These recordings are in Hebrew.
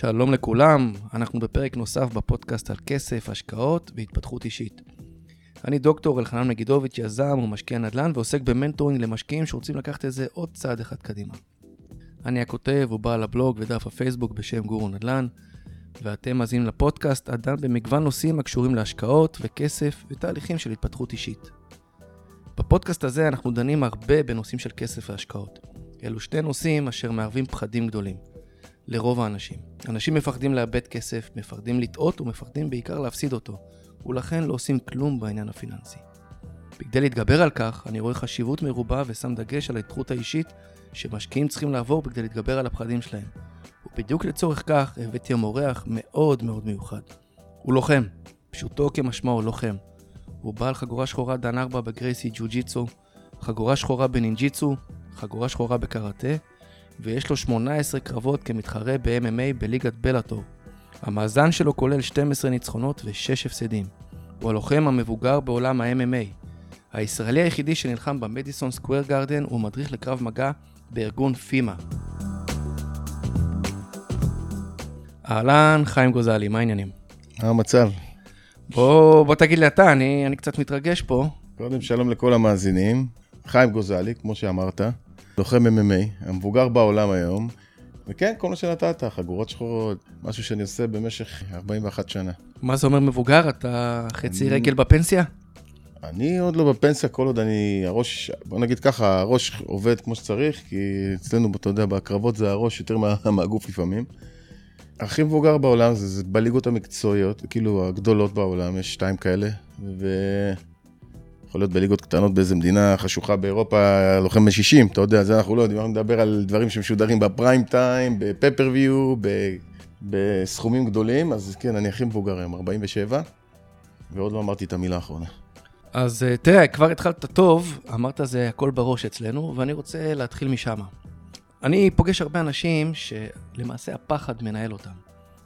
שלום לכולם, אנחנו בפרק נוסף בפודקאסט על כסף, השקעות והתפתחות אישית. אני דוקטור אלחנן מגידוביץ', יזם ומשקיע נדל"ן ועוסק במנטורינג למשקיעים שרוצים לקחת את זה עוד צעד אחד קדימה. אני הכותב ובעל הבלוג ודף הפייסבוק בשם גורו נדל"ן, ואתם מאזינים לפודקאסט הדן במגוון נושאים הקשורים להשקעות וכסף ותהליכים של התפתחות אישית. בפודקאסט הזה אנחנו דנים הרבה בנושאים של כסף והשקעות. אלו שני נושאים אשר מערבים פחדים גדולים. לרוב האנשים. אנשים מפחדים לאבד כסף, מפחדים לטעות ומפחדים בעיקר להפסיד אותו, ולכן לא עושים כלום בעניין הפיננסי. בכדי להתגבר על כך, אני רואה חשיבות מרובה ושם דגש על ההתפתחות האישית שמשקיעים צריכים לעבור בכדי להתגבר על הפחדים שלהם. ובדיוק לצורך כך הבאתי היום אורח מאוד מאוד מיוחד. הוא לוחם, פשוטו כמשמעו לוחם. הוא בעל חגורה שחורה דן ארבע בגרייסי ג'ו-ג'יצו, חגורה שחורה בנינג'יצו, חגורה שחורה בקראטה, ויש לו 18 קרבות כמתחרה ב-MMA בליגת בלאטור. המאזן שלו כולל 12 ניצחונות ו-6 הפסדים. הוא הלוחם המבוגר בעולם ה-MMA. הישראלי היחידי שנלחם במדיסון סקוויר גרדן הוא מדריך לקרב מגע בארגון פימה. אהלן, חיים גוזלי, מה העניינים? מה המצב? בוא, בוא תגיד לי אתה, אני, אני קצת מתרגש פה. קודם שלום לכל המאזינים. חיים גוזלי, כמו שאמרת, לוחם MMA, המבוגר בעולם היום. וכן, כל מה שנתת, חגורות שחורות, משהו שאני עושה במשך 41 שנה. מה זה אומר מבוגר? אתה חצי אני- רגל בפנסיה? אני עוד לא בפנסיה, כל עוד אני, הראש, בוא נגיד ככה, הראש עובד כמו שצריך, כי אצלנו, אתה יודע, בקרבות זה הראש יותר מה, מהגוף לפעמים. הכי מבוגר בעולם זה, זה בליגות המקצועיות, כאילו הגדולות בעולם, יש שתיים כאלה, ויכול להיות בליגות קטנות באיזה מדינה חשוכה באירופה, לוחם ב-60, אתה יודע, זה אנחנו לא יודעים, אנחנו נדבר על דברים שמשודרים בפריים טיים, בפפרוויו, בסכומים גדולים, אז כן, אני הכי מבוגר היום, 47, ועוד לא אמרתי את המילה האחרונה. אז אה, תראה, כבר התחלת טוב, אמרת זה הכל בראש אצלנו, ואני רוצה להתחיל משם. אני פוגש הרבה אנשים שלמעשה הפחד מנהל אותם.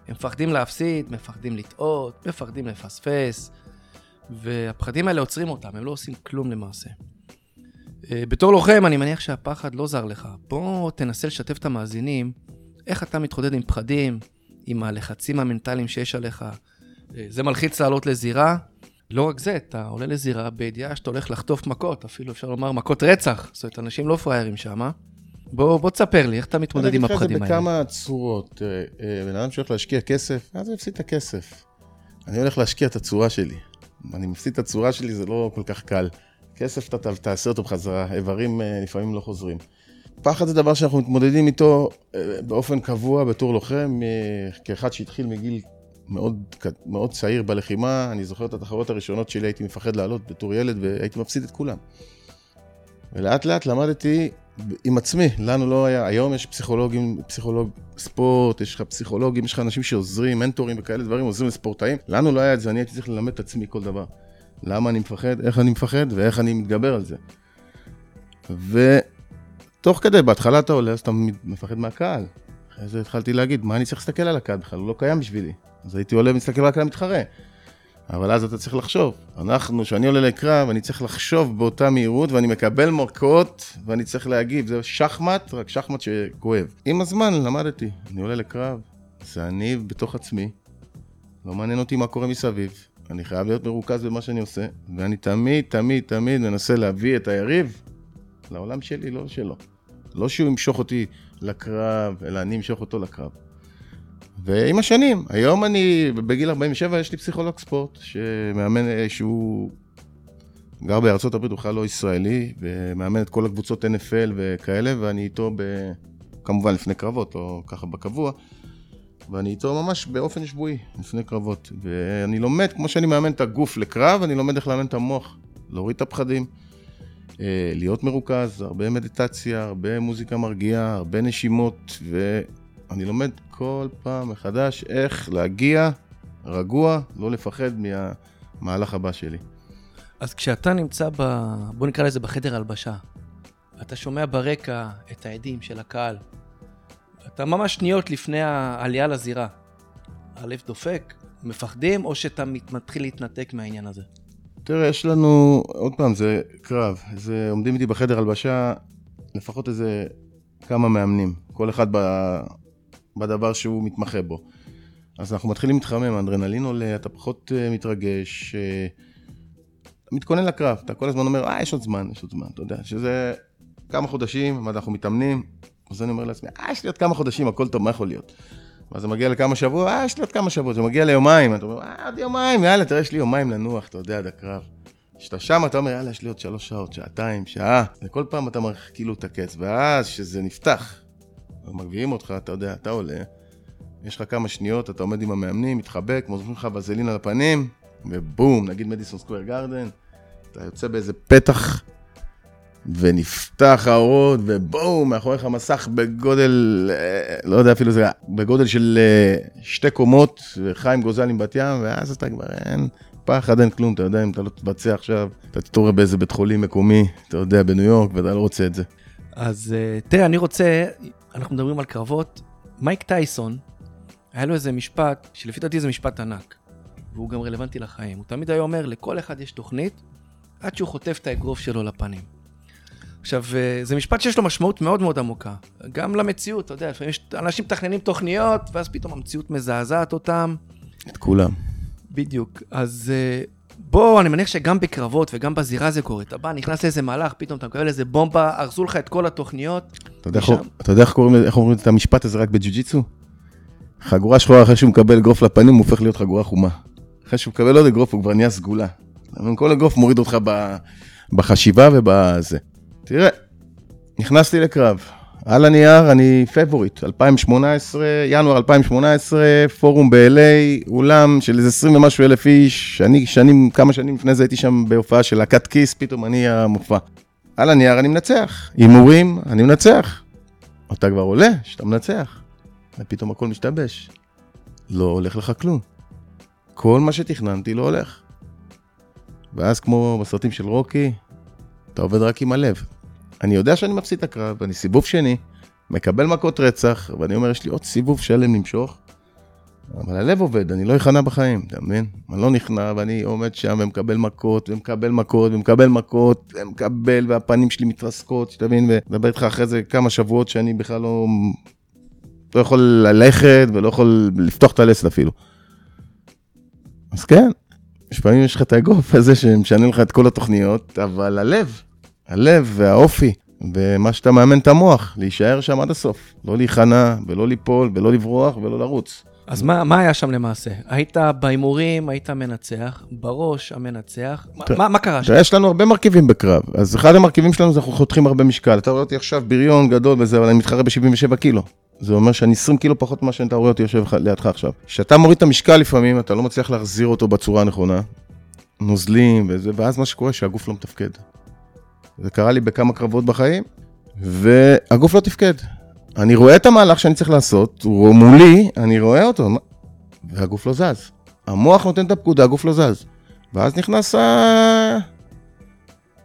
הם מפחדים להפסיד, מפחדים לטעות, מפחדים לפספס, והפחדים האלה עוצרים אותם, הם לא עושים כלום למעשה. אה, בתור לוחם, אני מניח שהפחד לא זר לך. בוא תנסה לשתף את המאזינים, איך אתה מתמודד עם פחדים, עם הלחצים המנטליים שיש עליך. אה, זה מלחיץ לעלות לזירה, לא רק זה, אתה עולה לזירה בידיעה שאתה הולך לחטוף מכות, אפילו אפשר לומר מכות רצח. זאת אומרת, אנשים לא פראיירים שם. בוא, בוא תספר לי, איך אתה מתמודד עם הפחדים אני אגיד לך האלה. את זה בכמה צורות. אה, בן אדם שהולך להשקיע כסף, אז הוא יפסיד את הכסף. אני הולך להשקיע את הצורה שלי. אני מפסיד את הצורה שלי, זה לא כל כך קל. כסף, אתה תעשה אותו בחזרה, איברים אה, לפעמים לא חוזרים. פחד זה דבר שאנחנו מתמודדים איתו אה, באופן קבוע בתור לוחם, כאחד שהתחיל מגיל מאוד, מאוד צעיר בלחימה. אני זוכר את התחרות הראשונות שלי, הייתי מפחד לעלות בתור ילד והייתי מפסיד את כולם. ולאט לאט למדתי עם עצמי, לנו לא היה, היום יש פסיכולוגים, פסיכולוג ספורט, יש לך פסיכולוגים, יש לך אנשים שעוזרים, מנטורים וכאלה דברים, עוזרים לספורטאים, לנו לא היה את זה, אני הייתי צריך ללמד את עצמי כל דבר. למה אני מפחד, איך אני מפחד ואיך אני מתגבר על זה. ותוך כדי, בהתחלה אתה עולה, אז אתה מפחד מהקהל. אחרי זה התחלתי להגיד, מה אני צריך להסתכל על הקהל בכלל, הוא לא קיים בשבילי. אז הייתי עולה ומסתכל רק על המתחרה. אבל אז אתה צריך לחשוב. אנחנו, כשאני עולה לקרב, אני צריך לחשוב באותה מהירות, ואני מקבל מכות, ואני צריך להגיב. זה שחמט, רק שחמט שכואב. עם הזמן למדתי, אני עולה לקרב, זה אני בתוך עצמי, לא מעניין אותי מה קורה מסביב. אני חייב להיות מרוכז במה שאני עושה, ואני תמיד, תמיד, תמיד מנסה להביא את היריב לעולם שלי, לא שלו. לא שהוא ימשוך אותי לקרב, אלא אני אמשוך אותו לקרב. ועם השנים, היום אני, בגיל 47 יש לי פסיכולוג ספורט, שמאמן, אה, שהוא גר בארצות הברית, הוא בכלל לא ישראלי, ומאמן את כל הקבוצות NFL וכאלה, ואני איתו, ב, כמובן לפני קרבות, לא ככה בקבוע, ואני איתו ממש באופן שבועי, לפני קרבות. ואני לומד, כמו שאני מאמן את הגוף לקרב, אני לומד איך לאמן את המוח, להוריד את הפחדים, אה, להיות מרוכז, הרבה מדיטציה, הרבה מוזיקה מרגיעה, הרבה נשימות, ואני לומד כל פעם מחדש איך להגיע רגוע, לא לפחד מהמהלך הבא שלי. אז כשאתה נמצא ב... בוא נקרא לזה בחדר הלבשה, אתה שומע ברקע את העדים של הקהל, אתה ממש שניות לפני העלייה לזירה. הלב דופק, מפחדים, או שאתה מת- מתחיל להתנתק מהעניין הזה? תראה, יש לנו, עוד פעם, זה קרב. זה עומדים איתי בחדר הלבשה לפחות איזה כמה מאמנים. כל אחד. בדבר שהוא מתמחה בו. אז אנחנו מתחילים להתחמם, האדרנלין עולה, אתה פחות uh, מתרגש, אתה מתכונן לקרב, אתה כל הזמן אומר, אה, יש עוד זמן, יש עוד זמן, אתה יודע, שזה כמה חודשים, אנחנו מתאמנים, אז אני אומר לעצמי, אה, יש לי עוד כמה חודשים, הכל טוב, מה יכול להיות? ואז זה מגיע לכמה שבועות, אה, יש לי עוד כמה שבועות, זה מגיע ליומיים, אתה אומר, אה, עוד יומיים, יאללה, תראה, יש לי יומיים לנוח, אתה יודע, עד הקרב. כשאתה שם, אתה אומר, יאללה, יש לי עוד שלוש שעות, שעתיים, שעה, וכל פעם אתה מרחיק כאילו את הקץ, ואז כשזה נפתח, מגביהים אותך, אתה יודע, אתה עולה, יש לך כמה שניות, אתה עומד עם המאמנים, מתחבק, מוזרים לך וזלין על הפנים, ובום, נגיד מדיסון סקוויר גרדן, אתה יוצא באיזה פתח, ונפתח האורות, ובום, מאחוריך מסך בגודל, אה, לא יודע אפילו זה, בגודל של אה, שתי קומות, וחיים גוזל עם בת ים, ואז אתה כבר אין פחד, אין כלום, אתה יודע, אם אתה לא תבצע עכשיו, אתה תתעורר באיזה בית חולים מקומי, אתה יודע, בניו יורק, ואתה לא רוצה את זה. אז אה, תראה, אני רוצה, אנחנו מדברים על קרבות, מייק טייסון, היה לו איזה משפט, שלפי דעתי זה משפט ענק, והוא גם רלוונטי לחיים. הוא תמיד היה אומר, לכל אחד יש תוכנית, עד שהוא חוטף את האגרוף שלו לפנים. עכשיו, אה, זה משפט שיש לו משמעות מאוד מאוד עמוקה. גם למציאות, אתה יודע, לפעמים יש אנשים מתכננים תוכניות, ואז פתאום המציאות מזעזעת אותם. את כולם. בדיוק. אז אה, בוא, אני מניח שגם בקרבות וגם בזירה זה קורה. אתה בא, נכנס לאיזה מהלך, פתאום אתה מקבל איזה בומבה, הרסו לך את כל התוכניות. אתה יודע, איך, אתה יודע איך, קוראים, איך אומרים את המשפט הזה רק בג'ו-ג'יצו? חגורה שחורה אחרי שהוא מקבל אגרוף לפנים, הוא הופך להיות חגורה חומה. אחרי שהוא מקבל עוד אגרוף, הוא כבר נהיה סגולה. כל אגרוף מוריד אותך בחשיבה ובזה. תראה, נכנסתי לקרב. על הנייר אני פבוריט, 2018, ינואר 2018, פורום ב-LA, אולם של איזה 20 ומשהו אלף איש, אני שנים, כמה שנים לפני זה הייתי שם בהופעה של להקת כיס, פתאום אני המופע. על הנייר אני מנצח, הימורים, אני מנצח. אתה כבר עולה, שאתה מנצח. ופתאום הכל משתבש. לא הולך לך כלום. כל מה שתכננתי לא הולך. ואז כמו בסרטים של רוקי, אתה עובד רק עם הלב. אני יודע שאני מפסיד את הקרב, אני סיבוב שני, מקבל מכות רצח, ואני אומר, יש לי עוד סיבוב שלם למשוך, אבל הלב עובד, אני לא אכנע בחיים, אתה מבין? אני לא נכנע, ואני עומד שם ומקבל מכות, ומקבל מכות, ומקבל מכות, ומקבל, והפנים שלי מתרסקות, שתבין, ומדבר איתך אחרי זה כמה שבועות שאני בכלל לא... לא יכול ללכת ולא יכול לפתוח את הלסת אפילו. אז כן, יש פעמים יש לך את האגרוף הזה שמשנה לך את כל התוכניות, אבל הלב, הלב והאופי, ומה שאתה מאמן את המוח, להישאר שם עד הסוף. לא להיכנע, ולא ליפול, ולא לברוח, ולא לרוץ. אז מה, מה היה שם למעשה? היית בהימורים, היית מנצח, בראש המנצח, ת, מה, מה קרה שם? יש לנו הרבה מרכיבים בקרב, אז אחד המרכיבים שלנו זה אנחנו חותכים הרבה משקל. אתה רואה אותי עכשיו בריון גדול וזה, אבל אני מתחרה ב-77 קילו. זה אומר שאני 20 קילו פחות ממה שאתה רואה אותי יושב לידך עכשיו. כשאתה מוריד את המשקל לפעמים, אתה לא מצליח להחזיר אותו בצורה הנכונה. נוזלים וזה, ואז מה שקורה שהגוף לא מתפקד. זה קרה לי בכמה קרבות בחיים, והגוף לא תפקד. אני רואה את המהלך שאני צריך לעשות, הוא מולי, אני רואה אותו, והגוף לא זז. המוח נותן את הפקודה, הגוף לא זז. ואז נכנס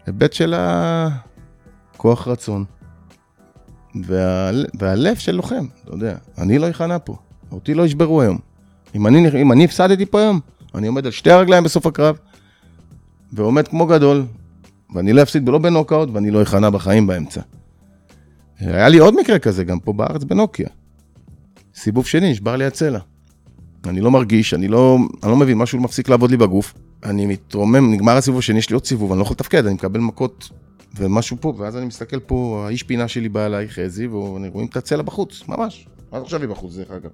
ההיבט של הכוח רצון. וה... והלב של לוחם, אתה יודע, אני לא אכנע פה, אותי לא ישברו היום. אם אני, אם אני הפסדתי פה היום, אני עומד על שתי הרגליים בסוף הקרב, ועומד כמו גדול, ואני לא אפסיד ולא בנוקאוט, ואני לא אכנע בחיים באמצע. היה לי עוד מקרה כזה, גם פה בארץ בנוקיה. סיבוב שני, נשבר לי הצלע. אני לא מרגיש, אני לא, אני לא מבין, משהו מפסיק לעבוד לי בגוף. אני מתרומם, נגמר הסיבוב השני, יש לי עוד סיבוב, אני לא יכול לתפקד, אני מקבל מכות ומשהו פה, ואז אני מסתכל פה, האיש פינה שלי בא אליי, חזי, ואני רואים את הצלע בחוץ, ממש. עד עכשיו היא בחוץ, דרך אגב.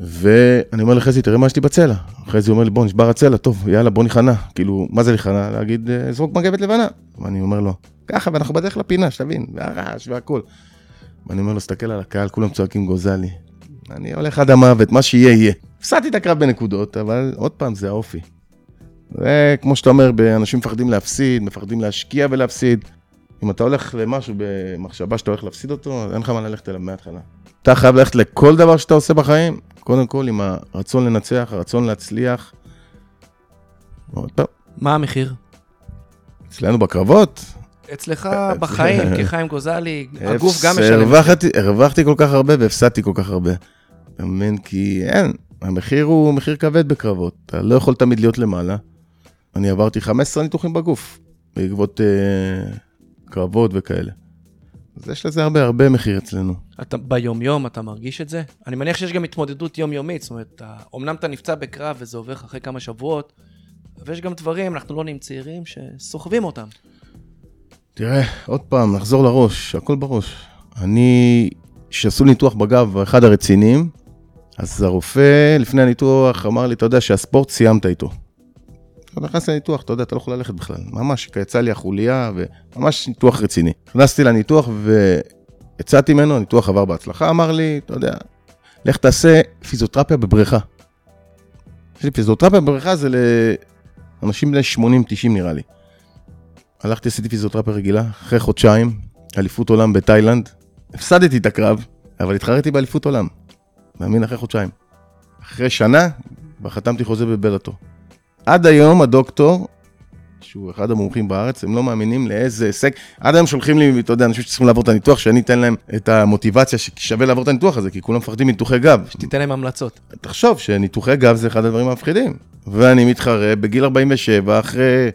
ואני אומר לחזי, תראה מה יש לי בצלע. חזי אומר לי, בוא, נשבר הצלע, טוב, יאללה, בוא ניכנע. כאילו, מה זה להיכנע? להגיד, אה, זרוק מגבת לבנה. ואני אומר לו, ככה, ואנחנו בדרך לפינה, שתבין, והרעש והכל. ואני אומר לו, סתכל על הקהל, כולם צועקים גוזלי. אני הולך עד המוות, מה שיהיה, יהיה. הפסדתי את הקרב בנקודות, אבל עוד פעם, זה האופי. וכמו שאתה אומר, אנשים מפחדים להפסיד, מפחדים להשקיע ולהפסיד. אם אתה הולך למשהו במחשבה שאתה הולך להפסיד אותו, אין לך מה ללכת אליו מההתחלה. אתה חייב ללכת לכל דבר שאתה עושה בחיים, קודם כל עם הרצון לנצח, הרצון להצליח. מה המחיר? אצלנו בקרבות. אצלך בחיים, כחיים גוזלי, הגוף גם משלם. הרווחתי כל כך הרבה והפסדתי כל כך הרבה. אתה מבין? כי אין, המחיר הוא מחיר כבד בקרבות. אתה לא יכול תמיד להיות למעלה. אני עברתי 15 ניתוחים בגוף, בעקבות uh, קרבות וכאלה. אז יש לזה הרבה הרבה מחיר אצלנו. אתה ביום-יום, אתה מרגיש את זה? אני מניח שיש גם התמודדות יומיומית, זאת אומרת, אומנם אתה נפצע בקרב וזה עובר אחרי כמה שבועות, אבל יש גם דברים, אנחנו לא נהיים צעירים, שסוחבים אותם. תראה, עוד פעם, נחזור לראש, הכל בראש. אני, כשעשו ניתוח בגב, אחד הרציניים, אז הרופא, לפני הניתוח, אמר לי, אתה יודע שהספורט, סיימת איתו. אתה נכנס לניתוח, אתה יודע, אתה לא יכול ללכת בכלל. ממש, יצא לי החוליה, וממש ניתוח רציני. נכנסתי לניתוח ויצאתי ממנו, הניתוח עבר בהצלחה, אמר לי, אתה יודע, לך תעשה פיזיותרפיה בבריכה. פיזיותרפיה בבריכה זה לאנשים בני 80-90 נראה לי. הלכתי, עשיתי פיזיותרפיה רגילה, אחרי חודשיים, אליפות עולם בתאילנד. הפסדתי את הקרב, אבל התחרתי באליפות עולם. מאמין אחרי חודשיים. אחרי שנה, כבר חתמתי חוזה בבלאטו. עד היום הדוקטור, שהוא אחד המומחים בארץ, הם לא מאמינים לאיזה הישג. עד היום שולחים לי, אתה יודע, אנשים שצריכים לעבור את הניתוח, שאני אתן להם את המוטיבציה ששווה לעבור את הניתוח הזה, כי כולם מפחדים מניתוחי גב. שתיתן להם המלצות. תחשוב שניתוחי גב זה אחד הדברים המפחידים. ואני מתחרה בגיל 47, אחרי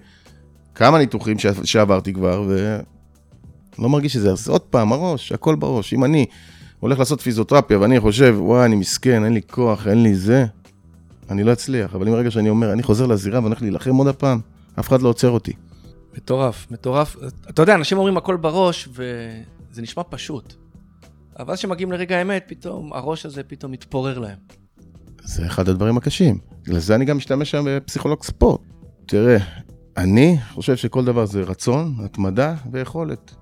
כמה ניתוחים שעברתי כבר, ולא מרגיש את זה. אז עוד פעם, הראש, הכל בראש. אם אני הולך לעשות פיזיותרפיה ואני חושב, וואי, אני מסכן, אין לי כוח, אין לי זה, אני לא אצליח. אבל אם הרגע שאני אומר, אני חוזר לזירה ואני הולך להילחם עוד הפעם, אף אחד לא עוצר אותי. מטורף, מטורף. אתה יודע, אנשים אומרים הכל בראש, וזה נשמע פשוט. אבל אז כשמגיעים לרגע האמת, פתאום הראש הזה פתאום מתפורר להם. זה אחד הדברים הקשים. לזה אני גם משתמש שם בפסיכולוג ספורט. תראה, אני חושב שכל דבר זה רצון, התמדה ויכולת.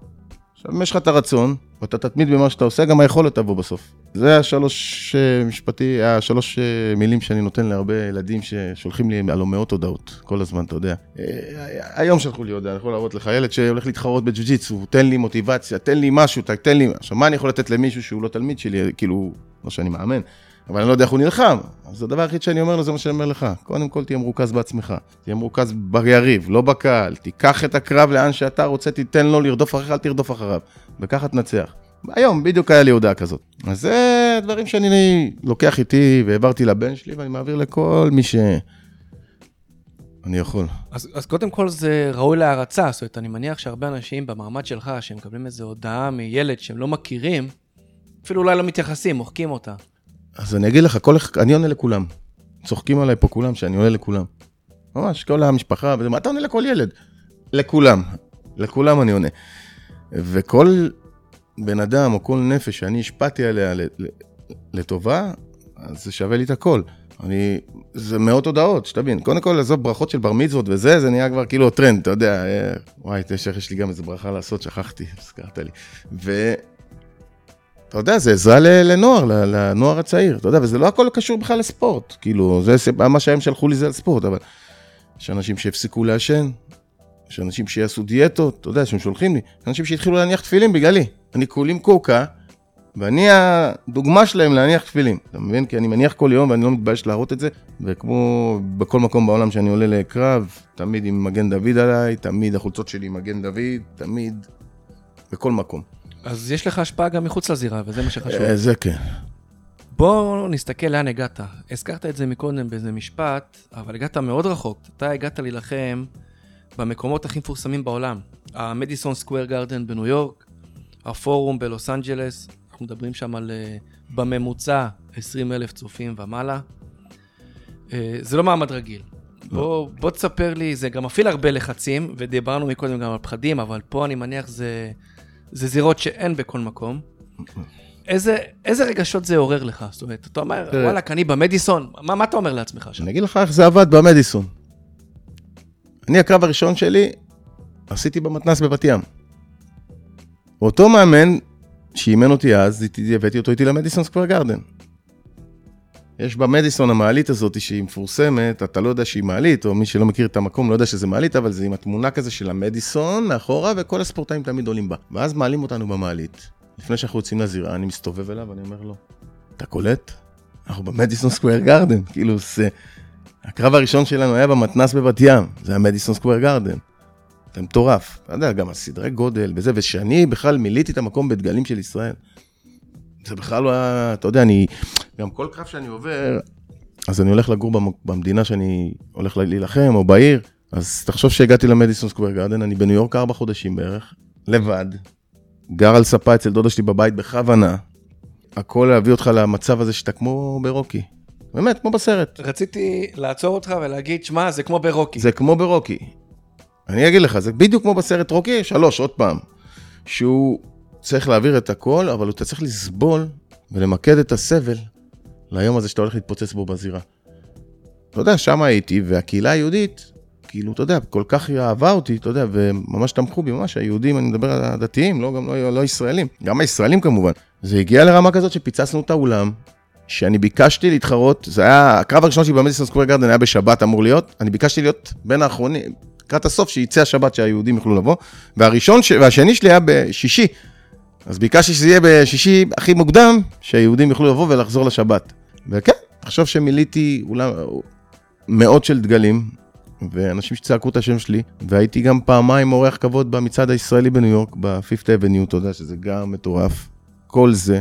עכשיו, אם יש לך את הרצון, ואתה תתמיד במה שאתה עושה, גם היכולת תבוא בסוף. זה השלוש אה, משפטי, השלוש אה, מילים שאני נותן להרבה ילדים ששולחים לי הלוא מאות הודעות, כל הזמן, אתה יודע. אה, היום שלחו לי הודעה, אני יכול להראות לך ילד שהולך להתחרות בג'ו-ג'יצו, תן לי מוטיבציה, תן לי משהו, תן לי... עכשיו, מה אני יכול לתת למישהו שהוא לא תלמיד שלי, כאילו, לא שאני מאמן, אבל אני לא יודע איך הוא נלחם. אז הדבר היחיד שאני אומר לו זה מה שאני אומר לך. קודם כל תהיה מרוכז בעצמך. תהיה מרוכז ביריב, לא בקהל. תיקח את הקרב לאן שאתה רוצה, תיתן לו לרדוף אחריך, אל תרדוף אחריו. וככה תנצח. היום בדיוק היה לי הודעה כזאת. אז זה דברים שאני לוקח איתי והעברתי לבן שלי ואני מעביר לכל מי ש... אני יכול. אז, אז קודם כל זה ראוי להערצה, זאת אומרת, אני מניח שהרבה אנשים במעמד שלך, שהם מקבלים איזו הודעה מילד שהם לא מכירים, אפילו אולי לא מתייחסים, מוחקים אותה. אז אני אגיד לך, כל, אני עונה לכולם. צוחקים עליי פה כולם שאני עונה לכולם. ממש, כל המשפחה, ומה אתה עונה לכל ילד? לכולם. לכולם אני עונה. וכל בן אדם או כל נפש שאני השפעתי עליה לטובה, אז זה שווה לי את הכל. אני, זה מאות הודעות, שתבין. קודם כל, עזוב ברכות של בר מצוות וזה, זה נהיה כבר כאילו טרנד, אתה יודע. אה, וואי, יש לי גם איזה ברכה לעשות, שכחתי, הזכרת לי. ו... אתה יודע, זה עזרה לנוער, לנוער הצעיר, אתה יודע, וזה לא הכל קשור בכלל לספורט. כאילו, זה מה שהם שלחו לי זה על ספורט, אבל יש אנשים שהפסיקו לעשן, יש אנשים שיעשו דיאטות, אתה יודע, שהם שולחים לי, אנשים שהתחילו להניח תפילין בגללי. אני כולי קוקה, ואני הדוגמה שלהם להניח תפילין, אתה מבין? כי אני מניח כל יום ואני לא מתבייש להראות את זה, וכמו בכל מקום בעולם שאני עולה לקרב, תמיד עם מגן דוד עליי, תמיד החולצות שלי עם מגן דוד, תמיד, בכל מקום. אז יש לך השפעה גם מחוץ לזירה, וזה מה שחשוב. אה, זה כן. בוא נסתכל לאן הגעת. הזכרת את זה מקודם באיזה משפט, אבל הגעת מאוד רחוק. אתה הגעת להילחם במקומות הכי מפורסמים בעולם. המדיסון סקוויר גרדן בניו יורק, הפורום בלוס אנג'לס, אנחנו מדברים שם על uh, בממוצע 20 אלף צופים ומעלה. Uh, זה לא מעמד רגיל. לא. בוא, בוא תספר לי, זה גם מפעיל הרבה לחצים, ודיברנו מקודם גם על פחדים, אבל פה אני מניח זה, זה זירות שאין בכל מקום. איזה, איזה רגשות זה עורר לך? זאת אומרת, אתה אומר, וואלכ, אני במדיסון, מה, מה אתה אומר לעצמך שם? אני אגיד לך איך זה עבד במדיסון. אני, הקרב הראשון שלי, עשיתי במתנ"ס בבת ים. אותו מאמן שאימן אותי אז, הבאתי אותו איתי למדיסון סקוויר גרדן. יש במדיסון המעלית הזאת שהיא מפורסמת, אתה לא יודע שהיא מעלית, או מי שלא מכיר את המקום לא יודע שזה מעלית, אבל זה עם התמונה כזה של המדיסון מאחורה, וכל הספורטאים תמיד עולים בה. ואז מעלים אותנו במעלית. לפני שאנחנו יוצאים לזירה, אני מסתובב אליו, ואני אומר לו, אתה קולט? אנחנו במדיסון סקוויר גרדן, כאילו זה... הקרב הראשון שלנו היה במתנ"ס בבת ים, זה היה מדיסון סקוויר גרדן. זה מטורף. אתה יודע, גם הסדרי גודל וזה, ושאני בכלל מילאתי את המקום בדגלים של ישראל. זה בכלל לא היה, אתה יודע, אני, גם כל קרב שאני עובר, אז אני הולך לגור במדינה שאני הולך להילחם, או בעיר, אז תחשוב שהגעתי למדיסון סקוויר גרדן, אני בניו יורק ארבע חודשים בערך, לבד, גר על ספה אצל דודה שלי בבית בכוונה. הכל להביא אותך למצב הזה שאתה כמו ברוקי. באמת, כמו בסרט. רציתי לעצור אותך ולהגיד, שמע, זה כמו ברוקי. זה כמו ברוקי. אני אגיד לך, זה בדיוק כמו בסרט רוקי, שלוש, עוד פעם. שהוא צריך להעביר את הכל, אבל אתה צריך לסבול ולמקד את הסבל ליום הזה שאתה הולך להתפוצץ בו בזירה. אתה יודע, שם הייתי, והקהילה היהודית, כאילו, אתה יודע, כל כך אהבה אותי, אתה יודע, וממש תמכו בי, ממש, היהודים, אני מדבר על הדתיים, לא, גם לא, לא ישראלים, גם הישראלים כמובן. זה הגיע לרמה כזאת שפיצצנו את האולם, שאני ביקשתי להתחרות, זה היה, הקרב הראשון שלי במדיסון סקוויר גרדן היה בשבת אמור להיות, אני ביקשתי להיות בין האחרונים, לקראת הסוף, שיצא השבת שהיהודים יוכלו לבוא, והראשון, ש... והשני שלי היה בשישי, אז ביקשתי שזה יהיה בשישי הכי מוקדם, שהיהודים יוכלו לבוא ולחזור לשבת. וכן, עכשיו שמילאתי אולם, מאות של דגלים, ואנשים שצעקו את השם שלי, והייתי גם פעמיים אורח כבוד במצעד הישראלי בניו יורק, ב-Fifth Avenue, אתה יודע שזה גם מטורף. כל זה,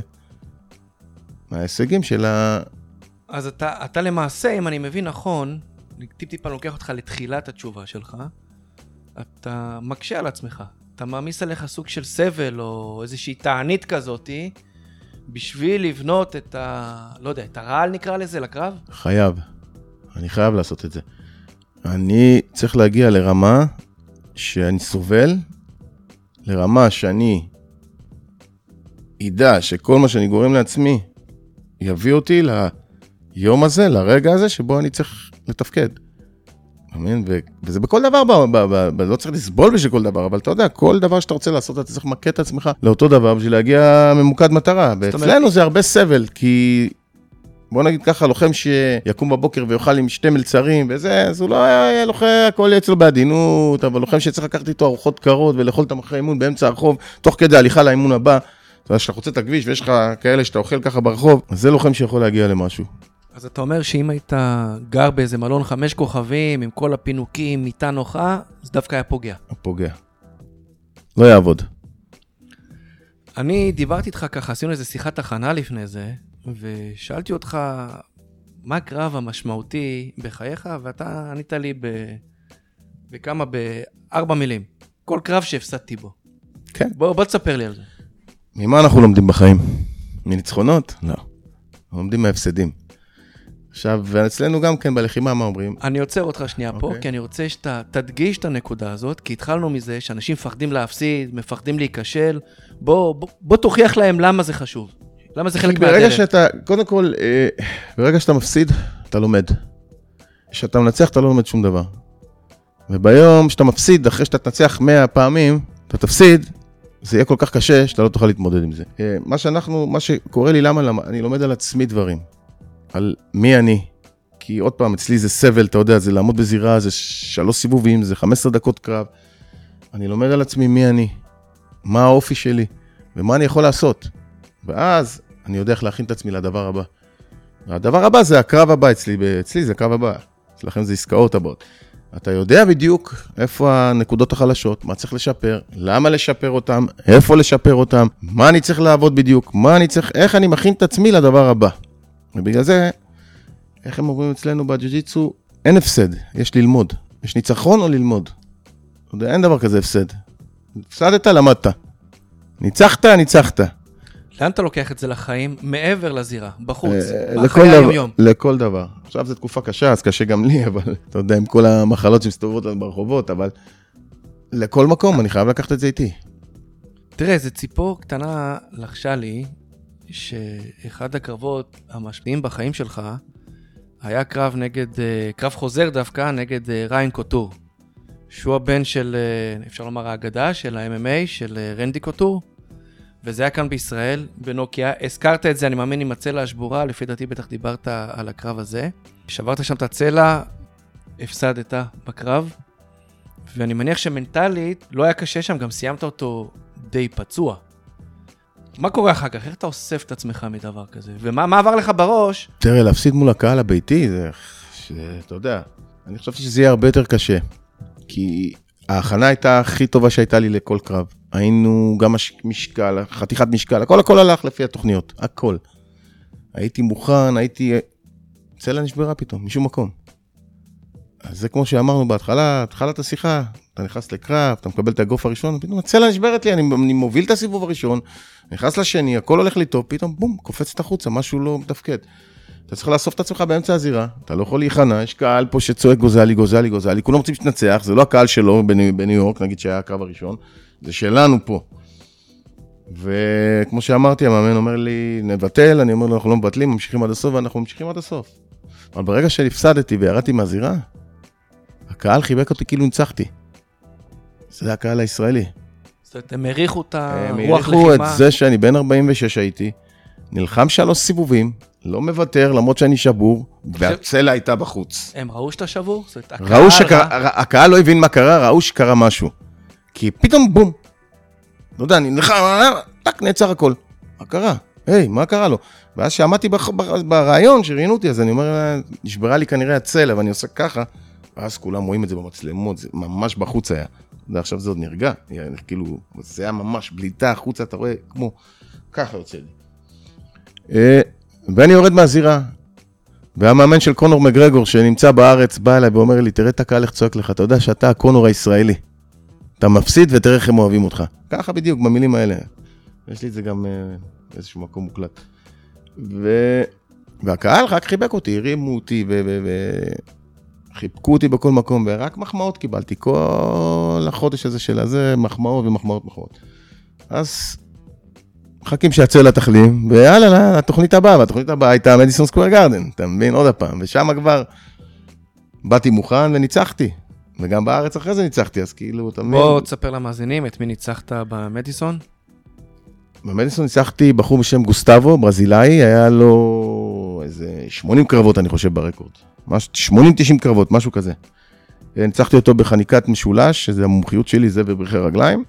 מההישגים של ה... אז אתה, אתה למעשה, אם אני מבין נכון, אני טיפ-טיפה לוקח אותך לתחילת התשובה שלך, אתה מקשה על עצמך. אתה מעמיס עליך סוג של סבל או איזושהי תענית כזאתי, בשביל לבנות את ה... לא יודע, את הרעל נקרא לזה, לקרב? חייב. אני חייב לעשות את זה. אני צריך להגיע לרמה שאני סובל, לרמה שאני אדע שכל מה שאני גורם לעצמי יביא אותי ליום הזה, לרגע הזה, שבו אני צריך לתפקד. מבין? וזה בכל דבר, ב- ב- ב- ב- לא צריך לסבול בשביל כל דבר, אבל אתה יודע, כל דבר שאתה רוצה לעשות, אתה צריך למקד את עצמך לאותו דבר בשביל להגיע ממוקד מטרה. ואצלנו זה הרבה סבל, כי בוא נגיד ככה, לוחם שיקום בבוקר ויאכל עם שתי מלצרים וזה, אז הוא לא היה לוחם, הכל יהיה אצלו בעדינות, אבל לוחם שצריך לקחת איתו ארוחות קרות ולאכול את המחרי אימון באמצע הרחוב, תוך כדי הליכה לאימון הבא. אתה יודע, כשאתה חוצה את הכביש ויש לך כאלה שאתה אוכל ככה ברחוב, אז זה לוחם שיכול להגיע למשהו. אז אתה אומר שאם היית גר באיזה מלון חמש כוכבים, עם כל הפינוקים, מיטה נוחה, זה דווקא היה פוגע. פוגע. לא יעבוד. אני דיברתי איתך ככה, עשינו איזה שיחת הכנה לפני זה, ושאלתי אותך, מה הקרב המשמעותי בחייך, ואתה ענית לי ב... בכמה? בארבע מילים. כל קרב שהפסדתי בו. כן. בוא, בוא תספר לי על זה. ממה אנחנו לומדים בחיים? מניצחונות? לא. לומדים מהפסדים. עכשיו, ואצלנו גם כן בלחימה, מה אומרים? אני עוצר אותך שנייה פה, אוקיי. כי אני רוצה שאתה תדגיש את הנקודה הזאת, כי התחלנו מזה שאנשים מפחדים להפסיד, מפחדים להיכשל. בוא, בוא, בוא תוכיח להם למה זה חשוב. למה זה חלק ברגע מהדרך. שאתה, קודם כל, אה, ברגע שאתה מפסיד, אתה לומד. כשאתה מנצח, אתה לא לומד שום דבר. וביום שאתה מפסיד, אחרי שאתה תנצח 100 פעמים, אתה תפסיד, זה יהיה כל כך קשה שאתה לא תוכל להתמודד עם זה. אה, מה שאנחנו, מה שקורה לי, למה, למה אני לומד על עצמי דברים. על מי אני. כי עוד פעם, אצלי זה סבל, אתה יודע, זה לעמוד בזירה, זה שלוש סיבובים, זה 15 דקות קרב. אני לומד על עצמי מי אני, מה האופי שלי, ומה אני יכול לעשות. ואז אני יודע איך להכין את עצמי לדבר הבא. והדבר הבא זה הקרב הבא אצלי, אצלי זה הקרב הבא, אצלכם זה עסקאות הבאות. אתה יודע בדיוק איפה הנקודות החלשות, מה צריך לשפר, למה לשפר אותם, איפה לשפר אותם, מה אני צריך לעבוד בדיוק, מה אני צריך, איך אני מכין את עצמי לדבר הבא. ובגלל זה, איך הם אומרים אצלנו בג'ו-ג'יצו, אין הפסד, יש ללמוד. יש ניצחון או ללמוד. אין דבר כזה הפסד. הפסדת, למדת. ניצחת, ניצחת. לאן אתה לוקח את זה לחיים, מעבר לזירה, בחוץ, אה, בחיי דבר, היום-יום? לכל דבר. עכשיו זו תקופה קשה, אז קשה גם לי, אבל אתה יודע, עם כל המחלות שמסתובבות לנו ברחובות, אבל לכל מקום, אני חייב לקחת את זה איתי. תראה, איזה ציפור קטנה לחשה לי, שאחד הקרבות המשפיעים בחיים שלך, היה קרב נגד, אה, קרב חוזר דווקא, נגד אה, ריין קוטור. שהוא הבן של, אה, אפשר לומר, האגדה של ה-MMA, של רנדי קוטור. וזה היה כאן בישראל, בנוקיה. הזכרת את זה, אני מאמין, עם הצלע השבורה, לפי דעתי בטח דיברת על הקרב הזה. שברת שם את הצלע, הפסדת בקרב, ואני מניח שמנטלית לא היה קשה שם, גם סיימת אותו די פצוע. מה קורה אחר כך? איך אתה אוסף את עצמך מדבר כזה? ומה מה עבר לך בראש? תראה, להפסיד מול הקהל הביתי, זה, אתה יודע, אני חשבתי שזה יהיה הרבה יותר קשה. כי ההכנה הייתה הכי טובה שהייתה לי לכל קרב. היינו גם מש, משקל, חתיכת משקל, הכל הכל הלך לפי התוכניות, הכל. הייתי מוכן, הייתי... צלע נשברה פתאום, משום מקום. אז זה כמו שאמרנו בהתחלה, התחלת השיחה, אתה נכנס לקרב, אתה מקבל את האגרוף הראשון, פתאום הצלע נשברת לי, אני, אני מוביל את הסיבוב הראשון, נכנס לשני, הכל הולך לי טוב, פתאום בום, קופצת החוצה, משהו לא מתפקד. אתה צריך לאסוף את עצמך באמצע הזירה, אתה לא יכול להיכנע, יש קהל פה שצועק גוזלי, גוזלי, גוזלי, כולם רוצים שתנצח, זה לא הקהל שלו בניו, בניו יורק, נגיד שהיה הקרב הראשון, זה שלנו פה. וכמו שאמרתי, המאמן אומר לי, נבטל, אני אומר לו, אנחנו לא מבטלים, ממשיכים עד הסוף, ואנחנו ממשיכים עד הסוף. אבל ברגע שהפסדתי וירדתי מהזירה, הקהל חיבק אותי כאילו ניצחתי. זה הקהל הישראלי. זאת אומרת, הם העריכו את הם הרוח העריכו את לחימה. זה שאני בן 46 הייתי, נלחם שלוש סיבובים, לא מוותר למרות שאני שבור, והצלע הייתה בחוץ. הם ראו שאתה שבור? זאת אומרת, הקהל ראו ראה- שקרה, הקהל לא הבין מה קרה, ראו שקרה משהו. כי פתאום בום. לא יודע, אני נלחם, טאק, נעצר הכל. מה קרה? היי, מה קרה לו? ואז שעמדתי בח- ב- ברעיון שראיינו אותי, אז אני אומר, לה, נשברה לי כנראה הצלע, ואני עושה ככה, ואז כולם רואים את זה במצלמות, זה ממש בחוץ היה. ועכשיו זה עוד נרגע, כאילו, זה היה ממש בליטה החוצה, אתה רואה, כמו, ככה יוצא לי. אה, ואני יורד מהזירה, והמאמן של קונור מגרגור שנמצא בארץ בא אליי ואומר לי, תראה את הקהל איך צועק לך, אתה יודע שאתה הקונור הישראלי. אתה מפסיד ותראה איך הם אוהבים אותך. ככה בדיוק, במילים האלה. יש לי את זה גם אה, באיזשהו מקום מוקלט. ו... והקהל רק חיבק אותי, הרימו אותי ו... ו... ו... חיבקו אותי בכל מקום, ורק מחמאות קיבלתי. כל החודש הזה של הזה, מחמאות ומחמאות מחמאות. אז מחכים שהצלע תחלים, ויאללה, לתוכנית הבאה, והתוכנית הבאה הייתה מדיסון סקוויר גרדן, אתה מבין? עוד פעם, ושם כבר באתי מוכן וניצחתי. וגם בארץ אחרי זה ניצחתי, אז כאילו, אתה מבין? בוא תספר למאזינים את מי ניצחת במדיסון. במדיסון ניצחתי בחור בשם גוסטבו, ברזילאי, היה לו איזה 80 קרבות, אני חושב, ברקורד. 80-90 קרבות, משהו כזה. ניצחתי אותו בחניקת משולש, שזה המומחיות שלי, זה וברכי רגליים.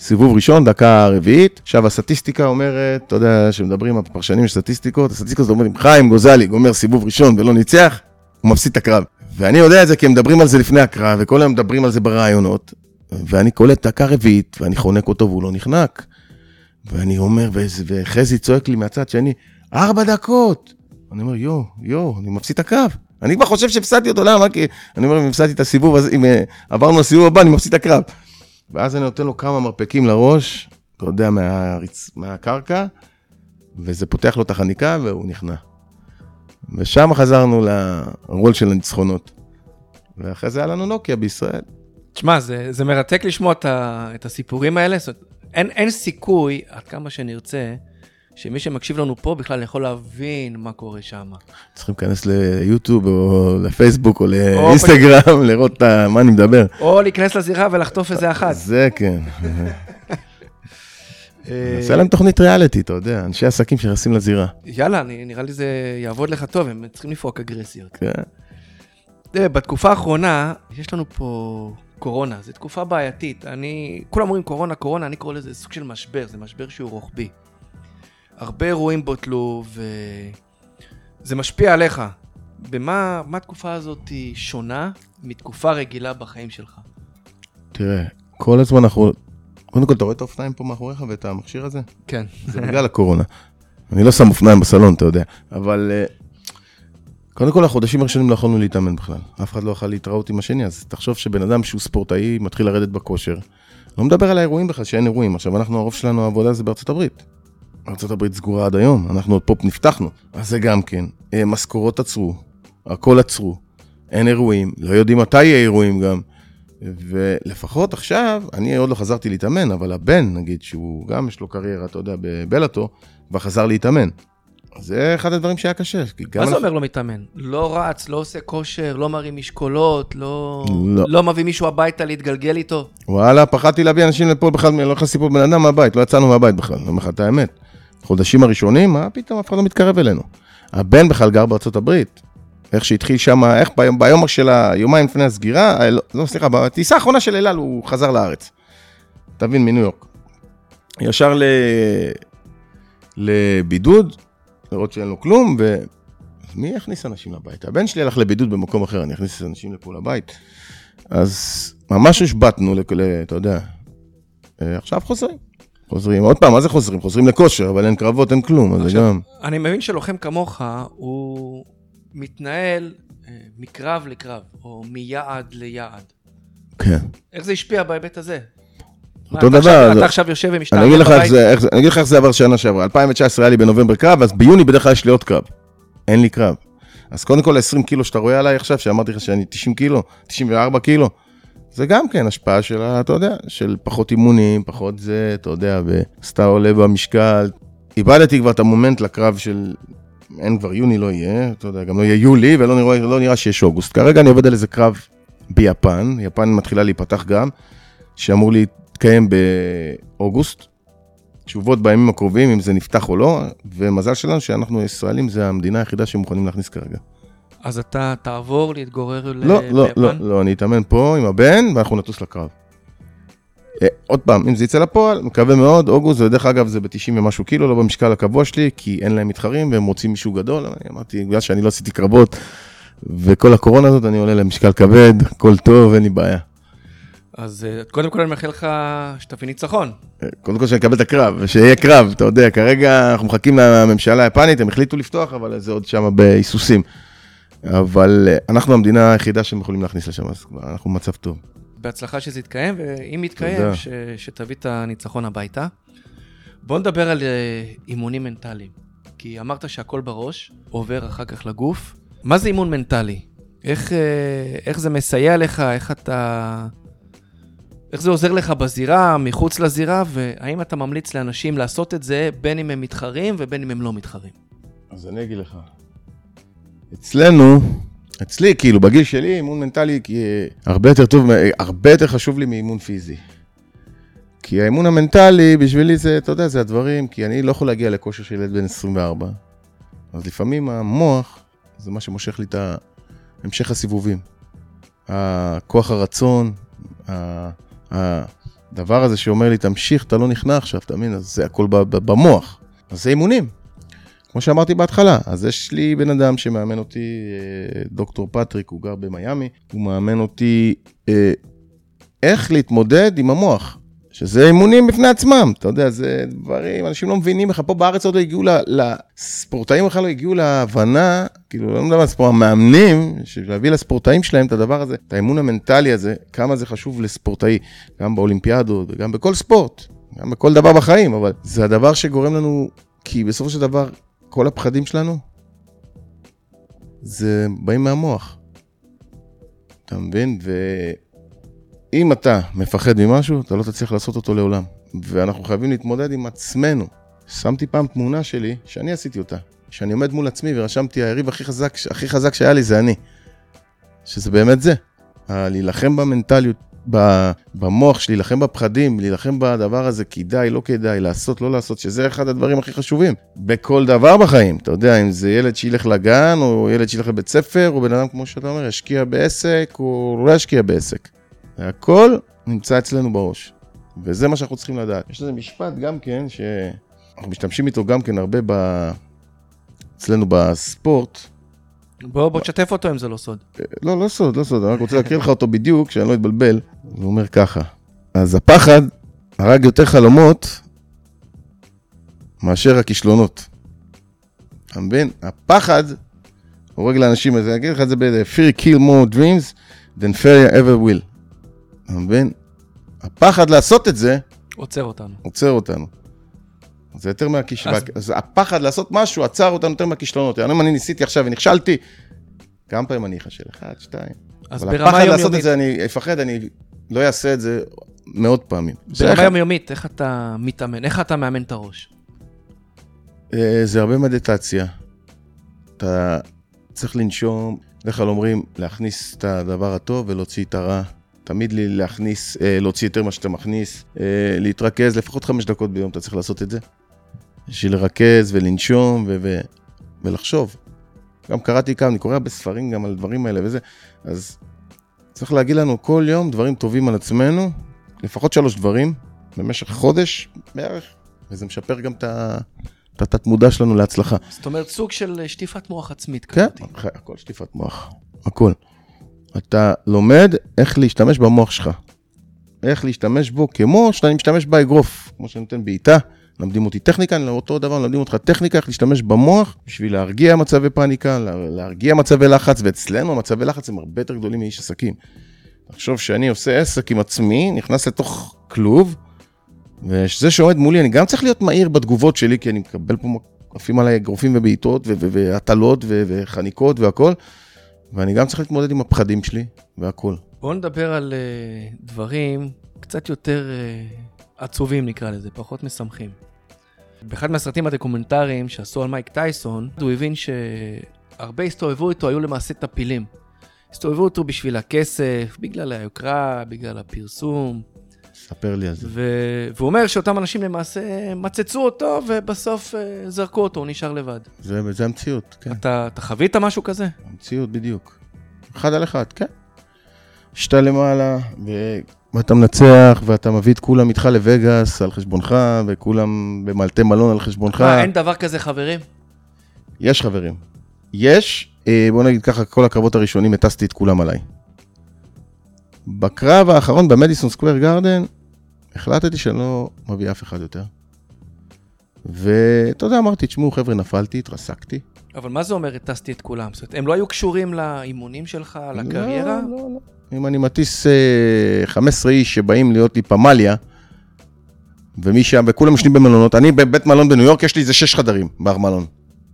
סיבוב ראשון, דקה רביעית. עכשיו, הסטטיסטיקה אומרת, אתה יודע, שמדברים, הפרשנים של סטטיסטיקות, הסטטיסטיקה אומרת, אם חיים גוזלי גומר סיבוב ראשון ולא ניצח, הוא מפסיד את הקרב. ואני יודע את זה כי הם מדברים על זה לפני הקרב, וכל היום מדברים על זה ברעיונות, ואני קולט דקה רביעית, ואני חונק אותו והוא לא נחנק. ואני אומר, וחזי צועק לי מהצד שני, ארבע דקות. אני אומר, יואו, יואו, אני מפסיד את הקרב. אני כבר חושב שהפסדתי אותו, למה? כי אני אומר, אם הפסדתי את הסיבוב הזה, אם אה, עברנו לסיבוב הבא, אני מפסיד את הקרב. ואז אני נותן לו כמה מרפקים לראש, אתה יודע, מהריצ... מהקרקע, וזה פותח לו את החניקה והוא נכנע. ושם חזרנו לרול של הניצחונות. ואחרי זה היה לנו נוקיה בישראל. תשמע, זה, זה מרתק לשמוע את, ה, את הסיפורים האלה. זאת, אומרת, אין, אין סיכוי, עד כמה שנרצה, שמי שמקשיב לנו פה בכלל יכול להבין מה קורה שם. צריכים להיכנס ליוטיוב או לפייסבוק או לאינסטגרם, לראות מה אני מדבר. או להיכנס לזירה ולחטוף איזה אחת. זה כן. אה, נעשה להם תוכנית ריאליטי, אתה יודע, אנשי עסקים שנכנסים לזירה. יאללה, נראה לי זה יעבוד לך טוב, הם צריכים לפרוק אגרסיות. כן. בתקופה האחרונה, יש לנו פה קורונה, זו תקופה בעייתית. אני, כולם אומרים קורונה, קורונה, אני קורא לזה סוג של משבר, זה משבר שהוא רוחבי. הרבה אירועים בוטלו, וזה משפיע עליך. במה מה התקופה הזאת היא שונה מתקופה רגילה בחיים שלך? תראה, כל הזמן אנחנו... קודם כל, אתה רואה את האופניים פה מאחוריך ואת המכשיר הזה? כן. זה בגלל הקורונה. אני לא שם אופניים בסלון, אתה יודע. אבל אה, קודם כל, החודשים הראשונים לא יכולנו להתאמן בכלל. אף אחד לא יכול להתראות עם השני, אז תחשוב שבן אדם שהוא ספורטאי מתחיל לרדת בכושר. לא מדבר על האירועים בכלל, שאין אירועים. עכשיו, אנחנו, הרוב שלנו, העבודה זה בארצות הברית. ארצות הברית סגורה עד היום, אנחנו עוד פה נפתחנו. אז זה גם כן. אה, משכורות עצרו, הכל עצרו. אין אירועים, לא יודעים מתי יהיה אירועים גם. ולפחות עכשיו, אני עוד לא חזרתי להתאמן, אבל הבן, נגיד, שהוא גם יש לו קריירה, אתה יודע, בבלאטו, כבר חזר להתאמן. זה אחד הדברים שהיה קשה. מה זה אומר לא מתאמן? לא רץ, לא עושה כושר, לא מרים משקולות, לא... לא. לא מביא מישהו הביתה להתגלגל איתו? וואלה, פחדתי להביא אנשים לפה בכלל, לא נכנסתי פה בן אדם מהבית, לא יצאנו מהבית בכלל, אני אומר לך את האמת. חודשים הראשונים, מה פתאום, אף אחד לא מתקרב אלינו. הבן בכלל גר בארצות הברית. איך שהתחיל שם, איך ביום, ביום של היומיים לפני הסגירה, אה, לא, לא, סליחה, בטיסה האחרונה של אל על הוא חזר לארץ. תבין, מניו יורק. ישר ל... לבידוד, לראות שאין לו כלום, ו... מי יכניס אנשים לבית? הבן שלי הלך לבידוד במקום אחר, אני אכניס אנשים לפה לבית. אז ממש ל- אתה יודע, אה, עכשיו חוזרים. חוזרים, עוד פעם, מה זה חוזרים? חוזרים לכושר, אבל אין קרבות, אין כלום, אז זה גם... אני מבין שלוחם כמוך, הוא מתנהל אה, מקרב לקרב, או מיעד ליעד. כן. איך זה השפיע בהיבט הזה? אותו דבר, אתה עכשיו יושב ומשתעמם בבית? אני אגיד לך איך זה עבר שנה שעברה. 2019 היה לי בנובמבר קרב, אז ביוני בדרך כלל יש לי עוד קרב. אין לי קרב. אז קודם כל ה-20 קילו שאתה רואה עליי עכשיו, שאמרתי לך שאני 90 קילו, 94 קילו, זה גם כן השפעה של, אתה יודע, של פחות אימונים, פחות זה, אתה יודע, ואז אתה עולה במשקל. איבדתי כבר את המומנט לקרב של... אין כבר יוני לא יהיה, אתה יודע, גם לא יהיה יולי, ולא נראה, לא נראה שיש אוגוסט. כרגע אני עובד על איזה קרב ביפן, יפן מתחילה להיפתח גם, שאמור להתקיים באוגוסט. תשובות בימים הקרובים, אם זה נפתח או לא, ומזל שלנו שאנחנו ישראלים, זה המדינה היחידה שמוכנים להכניס כרגע. אז אתה תעבור להתגורר ל- לא, לא, ביפן? לא, לא, אני אתאמן פה עם הבן, ואנחנו נטוס לקרב. אה, עוד פעם, אם זה יצא לפועל, מקווה מאוד, אוגוסט, ודרך אגב זה ב-90 ומשהו קילו, לא במשקל הקבוע שלי, כי אין להם מתחרים והם רוצים מישהו גדול, אני אמרתי, בגלל שאני לא עשיתי קרבות, וכל הקורונה הזאת, אני עולה למשקל כבד, הכל טוב, אין לי בעיה. אז אה, קודם כל אני מאחל לך שתביא ניצחון. אה, קודם כל שאני אקבל את הקרב, ושיהיה קרב, אתה יודע, כרגע אנחנו מחכים לממשלה היפנית, הם החליטו לפתוח, אבל זה עוד שם בהיסוסים. אבל אה, אנחנו המדינה היחידה שהם יכולים להכניס לשם, אז כבר אנחנו במצב טוב. בהצלחה שזה יתקיים, ואם יתקיים. ש... שתביא את הניצחון הביתה. בוא נדבר על אימונים מנטליים. כי אמרת שהכל בראש, עובר אחר כך לגוף. מה זה אימון מנטלי? איך, איך זה מסייע לך? איך אתה... איך זה עוזר לך בזירה, מחוץ לזירה, והאם אתה ממליץ לאנשים לעשות את זה בין אם הם מתחרים ובין אם הם לא מתחרים? אז אני אגיד לך. אצלנו, אצלי, כאילו, בגיל שלי, אימון מנטלי אה, הרבה יותר טוב, אה, הרבה יותר חשוב לי מאימון פיזי. כי האימון המנטלי, בשבילי זה, אתה יודע, זה הדברים, כי אני לא יכול להגיע לכושר של ילד בן 24. אז לפעמים המוח, זה מה שמושך לי את המשך הסיבובים. הכוח הרצון, הדבר הזה שאומר לי, תמשיך, אתה לא נכנע עכשיו, אתה מבין? אז זה הכל במוח. אז זה אימונים. כמו שאמרתי בהתחלה, אז יש לי בן אדם שמאמן אותי, אה, דוקטור פטריק, הוא גר במיאמי, הוא מאמן אותי אה, איך להתמודד עם המוח, שזה אימונים בפני עצמם, אתה יודע, זה דברים, אנשים לא מבינים איך, פה בארץ עוד לא הגיעו, לספורטאים בכלל לא הגיעו להבנה, כאילו, לא מדבר על ספורט, המאמנים, להביא לספורטאים שלהם את הדבר הזה, את האימון המנטלי הזה, כמה זה חשוב לספורטאי, גם באולימפיאדות וגם בכל ספורט, גם בכל דבר בחיים, אבל זה הדבר שגורם לנו, כי בסופו של דבר, כל הפחדים שלנו, זה באים מהמוח. אתה מבין? ואם אתה מפחד ממשהו, אתה לא תצליח לעשות אותו לעולם. ואנחנו חייבים להתמודד עם עצמנו. שמתי פעם תמונה שלי, שאני עשיתי אותה, שאני עומד מול עצמי ורשמתי, היריב הכי חזק, הכי חזק שהיה לי זה אני. שזה באמת זה. להילחם במנטליות, במוח שלי, להילחם בפחדים, להילחם בדבר הזה, כדאי, לא כדאי, לעשות, לא לעשות, שזה אחד הדברים הכי חשובים. בכל דבר בחיים, אתה יודע, אם זה ילד שילך לגן, או ילד שילך לבית ספר, או בן אדם, כמו שאתה אומר, ישקיע בעסק, או לא ישקיע בעסק. הכל נמצא אצלנו בראש. וזה מה שאנחנו צריכים לדעת. יש לזה משפט גם כן, שאנחנו משתמשים איתו גם כן הרבה ב... אצלנו בספורט, בוא, בוא תשתף אותו אם זה לא סוד. לא, לא סוד, לא סוד, אני רק רוצה להקריא לך אותו בדיוק, שאני לא אתבלבל. הוא אומר ככה, אז הפחד הרג יותר חלומות מאשר הכישלונות. אתה מבין? הפחד הורג לאנשים, אז אני אגיד לך את זה ב-fear kill more dreams than failure ever will. אתה מבין? הפחד לעשות את זה, עוצר אותנו. עוצר אותנו. זה יותר מהכישלונות. אז- אז... הפחד לעשות משהו עצר אותנו יותר מהכישלונות. אם אני ניסיתי עכשיו ונכשלתי, כמה פעמים אני אכשל? אחד, שתיים. אז אבל ברמה הפחד לעשות יומיומית, את זה, אני אפחד, אני לא אעשה את זה מאות פעמים. ברמה יומיומית, איך אתה מתאמן? איך אתה מאמן את הראש? אה, זה הרבה מדיטציה. אתה צריך לנשום, בדרך כלל אומרים להכניס את הדבר הטוב ולהוציא את הרע. תמיד לי להכניס, אה, להוציא יותר ממה שאתה מכניס, אה, להתרכז, לפחות חמש דקות ביום אתה צריך לעשות את זה. בשביל לרכז ולנשום ו- ו- ולחשוב. גם קראתי כמה, אני קורא הרבה ספרים גם על הדברים האלה וזה, אז צריך להגיד לנו כל יום דברים טובים על עצמנו, לפחות שלוש דברים, במשך חודש בערך, וזה משפר גם את ה- את התת-מודע שלנו להצלחה. זאת אומרת, סוג של שטיפת מוח עצמית כן, כזאת. הכל שטיפת מוח, הכל. אתה לומד איך להשתמש במוח שלך. איך להשתמש בו כמו שאני משתמש באגרוף, כמו שאני נותן בעיטה, למדים אותי טכניקה, אני אותו דבר, למדים אותך טכניקה, איך להשתמש במוח בשביל להרגיע מצבי פאניקה, לה- להרגיע מצבי לחץ, ואצלנו מצבי לחץ הם הרבה יותר גדולים מאיש עסקים. תחשוב שאני עושה עסק עם עצמי, נכנס לתוך כלוב, ושזה שעומד מולי, אני גם צריך להיות מהיר בתגובות שלי, כי אני מקבל פה, עפים עליי אגרופים ובעיטות, והטלות וחניקות והכל, ואני גם צריך להתמודד עם הפחדים שלי והכל. בואו נדבר על uh, דברים קצת יותר uh, עצובים נקרא לזה, פחות משמחים. באחד מהסרטים הדוקומנטריים שעשו על מייק טייסון, הוא הבין שהרבה הסתובבו איתו היו למעשה טפילים. הסתובבו אותו בשביל הכסף, בגלל היוקרה, בגלל הפרסום. ספר לי על זה. ו... והוא אומר שאותם אנשים למעשה מצצו אותו, ובסוף uh, זרקו אותו, הוא נשאר לבד. זה, זה המציאות, כן. אתה, אתה חווית משהו כזה? המציאות, בדיוק. אחד על אחד, כן. שאתה למעלה, ו... ואתה מנצח, ואתה מביא את כולם איתך לווגאס על חשבונך, וכולם במלטי מלון על חשבונך. מה, אין דבר כזה חברים? יש חברים. יש, אה, בוא נגיד ככה, כל הקרבות הראשונים הטסתי את כולם עליי. בקרב האחרון במדיסון סקוויר גרדן, החלטתי שאני לא מביא אף אחד יותר. ואתה יודע, אמרתי, תשמעו, חבר'ה, נפלתי, התרסקתי. אבל מה זה אומר, הטסתי את כולם? זאת אומרת, הם לא היו קשורים לאימונים שלך, לקריירה? לא, לא, לא. אם אני מטיס אה, 15 איש שבאים להיות לי פמליה, ומשם, וכולם יושבים במלונות, אני בבית מלון בניו יורק, יש לי איזה שש חדרים בר מלון.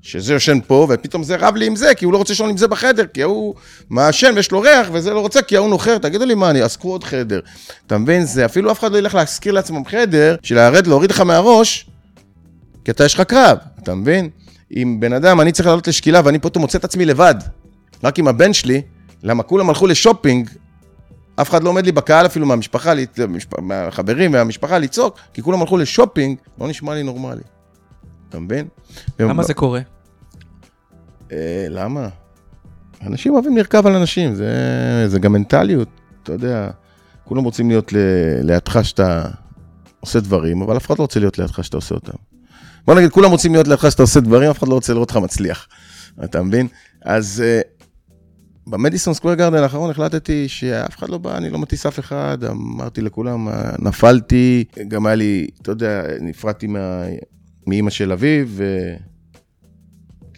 שזה יושן פה, ופתאום זה רב לי עם זה, כי הוא לא רוצה לישון עם זה בחדר, כי ההוא מעשן ויש לו ריח, וזה לא רוצה, כי ההוא נוחר, תגידו לי מה, אני, קחו עוד חדר. אתה מבין? זה אפילו אף אחד לא ילך להשכיר לעצמם חדר, של לרדת, להוריד לך מהראש, כי אתה יש לך קרב, אתה מבין? אם בן אדם, אני צריך לעלות לשקילה, ואני פתאום מוצא את עצמי לבד, רק עם הבן שלי, למה כולם הלכו לשופינג, אף אחד לא עומד לי בקהל אפילו מהמשפחה, מהחברים והמשפחה לצעוק, כי כולם הלכו לשופינג, לא נשמע לי נורמלי. אתה מבין? למה זה קורה? אה, למה? אנשים אוהבים לרכב על אנשים, זה, זה גם מנטליות, אתה יודע, כולם רוצים להיות ל, לידך שאתה עושה דברים, אבל אף אחד לא רוצה להיות לידך שאתה עושה אותם. בוא נגיד, כולם רוצים להיות לידך שאתה עושה דברים, אף אחד לא רוצה לראות אותך מצליח, אתה מבין? אז אה, במדיסון סקוויר גרדן האחרון החלטתי שאף אחד לא בא, אני לא מטיס אף אחד, אמרתי לכולם, נפלתי, גם היה לי, אתה יודע, נפרדתי מאימא של אביו, ו...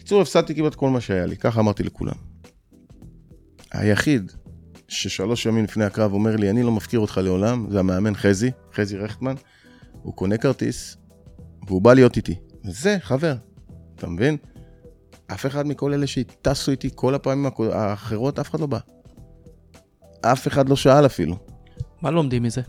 בקיצור, הפסדתי כמעט כל מה שהיה לי, ככה אמרתי לכולם. היחיד ששלוש ימים לפני הקרב אומר לי, אני לא מפקיר אותך לעולם, זה המאמן חזי, חזי רכטמן. הוא קונה כרטיס, והוא בא להיות איתי. וזה חבר, אתה מבין? אף אחד מכל אלה שטסו איתי כל הפעמים האחרות, אף אחד לא בא. אף אחד לא שאל אפילו. מה לומדים מזה?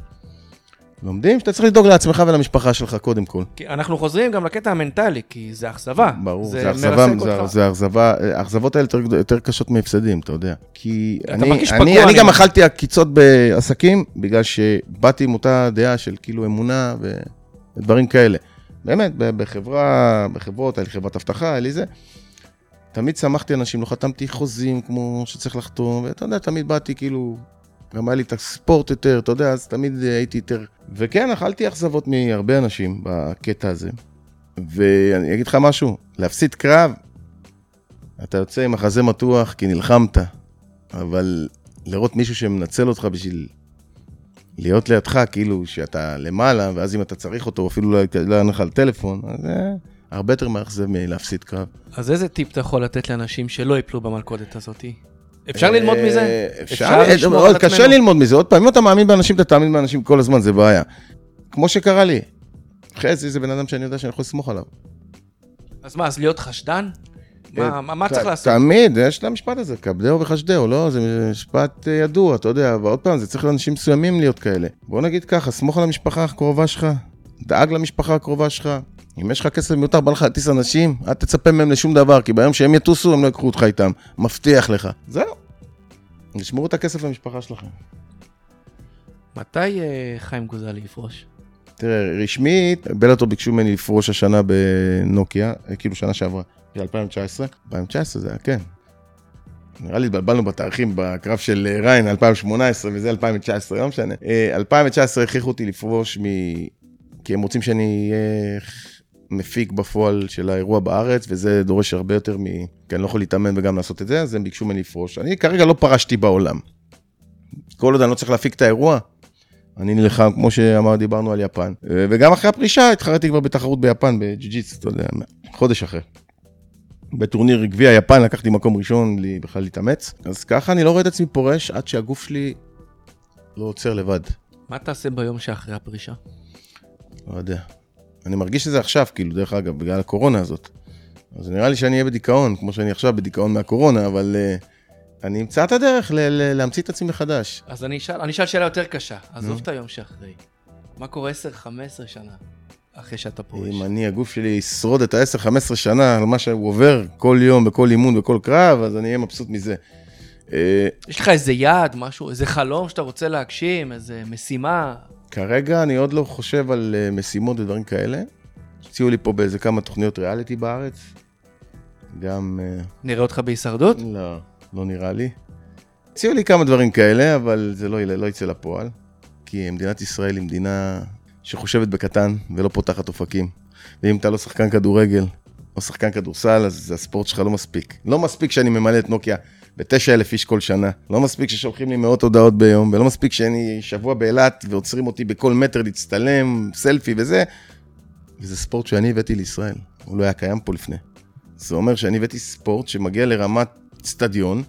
לומדים שאתה צריך לדאוג לעצמך ולמשפחה שלך קודם כל. כי אנחנו חוזרים גם לקטע המנטלי, כי זה אכזבה. ברור, זה, זה אכזבה, זה, אכזבה, האכזבות האלה יותר, יותר קשות מהפסדים, אתה יודע. כי אני, אני, אני, אני גם אכלתי עקיצות בעסקים, בגלל שבאתי עם אותה דעה של כאילו אמונה ודברים כאלה. באמת, בחברה, בחברות, היה לי חברת אבטחה, היה לי זה. תמיד שמחתי אנשים, לא חתמתי חוזים כמו שצריך לחתום, ואתה יודע, תמיד באתי כאילו גם היה לי את הספורט יותר, אתה יודע, אז תמיד הייתי יותר... וכן, אכלתי אכזבות מהרבה אנשים בקטע הזה. ואני אגיד לך משהו, להפסיד קרב, אתה יוצא עם החזה מתוח כי נלחמת, אבל לראות מישהו שמנצל אותך בשביל להיות לידך, כאילו שאתה למעלה, ואז אם אתה צריך אותו, אפילו לא, לא יענה לך על טלפון, אז זה הרבה יותר מאכזב מלהפסיד קרב. אז איזה טיפ אתה יכול לתת לאנשים שלא ייפלו במלכודת הזאתי? אפשר ללמוד מזה? אה, אפשר לשמור על עצמנו. קשה ללמוד מזה, עוד פעם, אם אתה מאמין באנשים, אתה תאמין באנשים כל הזמן, זה בעיה. כמו שקרה לי. חזי זה בן אדם שאני יודע שאני יכול לסמוך עליו. אז מה, אז להיות חשדן? מה, מה, מה צריך לעשות? תמיד, יש את המשפט הזה, כבדהו וחשדהו, לא? זה משפט אה, ידוע, אתה יודע, ועוד פעם, זה צריך לאנשים מסוימים להיות כאלה. בוא נגיד ככה, סמוך על המשפחה הקרובה שלך, דאג למשפחה הקרובה שלך. אם יש לך כסף מיותר, בא לך להטיס אנשים, אל תצפה מהם לשום דבר, כי ביום שהם יטוסו, הם לא ייקחו אותך איתם. מבטיח לך. זהו. תשמרו את הכסף למשפחה שלכם. מתי uh, חיים גוזלי יפרוש? תראה, רשמית, בלאטור ביקשו ממני לפרוש השנה בנוקיה, אה, כאילו שנה שעברה, ב 2019. 2019 זה היה, כן. נראה לי התבלבלנו בתאריכים בקרב של אה, ריין, 2018 וזה 2019, לא משנה. 2019 הכריחו אותי לפרוש מ... כי הם רוצים שאני אהיה מפיק בפועל של האירוע בארץ, וזה דורש הרבה יותר מ... כי אני לא יכול להתאמן וגם לעשות את זה, אז הם ביקשו ממני לפרוש. אני כרגע לא פרשתי בעולם. כל עוד אני לא צריך להפיק את האירוע, אני נלחם, כמו שאמר, דיברנו על יפן. וגם אחרי הפרישה התחרתי כבר בתחרות ביפן, בג'יו-ג'יטסו, אתה יודע, חודש אחרי. בטורניר גביע יפן לקחתי מקום ראשון בלי בכלל להתאמץ. אז ככה אני לא רואה את עצמי פורש עד שהגוף שלי לא עוצר לבד. מה תעשה ביום שאחרי הפרישה? לא יודע. אני מרגיש את זה עכשיו, כאילו, דרך אגב, בגלל הקורונה הזאת. אז נראה לי שאני אהיה בדיכאון, כמו שאני עכשיו בדיכאון מהקורונה, אבל uh, אני אמצא את הדרך ל- ל- להמציא את עצמי מחדש. אז אני אשאל, אני אשאל שאלה יותר קשה. עזוב נו. את היום שאחרי. מה קורה 10-15 שנה אחרי שאתה פורש? אם אני, הגוף שלי ישרוד את ה-10-15 שנה על מה שהוא עובר כל יום, בכל אימון, בכל קרב, אז אני אהיה מבסוט מזה. אה, יש לך איזה יעד, משהו, איזה חלום שאתה רוצה להגשים, איזה משימה? כרגע אני עוד לא חושב על אה, משימות ודברים כאלה. הציעו לי פה באיזה כמה תוכניות ריאליטי בארץ. גם... אה, נראה אותך בהישרדות? לא, לא נראה לי. הציעו לי כמה דברים כאלה, אבל זה לא, לא יצא לפועל. כי מדינת ישראל היא מדינה שחושבת בקטן ולא פותחת אופקים. ואם אתה לא שחקן כדורגל או שחקן כדורסל, אז הספורט שלך לא מספיק. לא מספיק שאני ממלא את נוקיה ב-9,000 איש כל שנה. לא מספיק ששולחים לי מאות הודעות ביום, ולא מספיק שאני שבוע באילת ועוצרים אותי בכל מטר להצטלם, סלפי וזה. וזה ספורט שאני הבאתי לישראל, הוא לא היה קיים פה לפני. זה אומר שאני הבאתי ספורט שמגיע לרמת אצטדיון,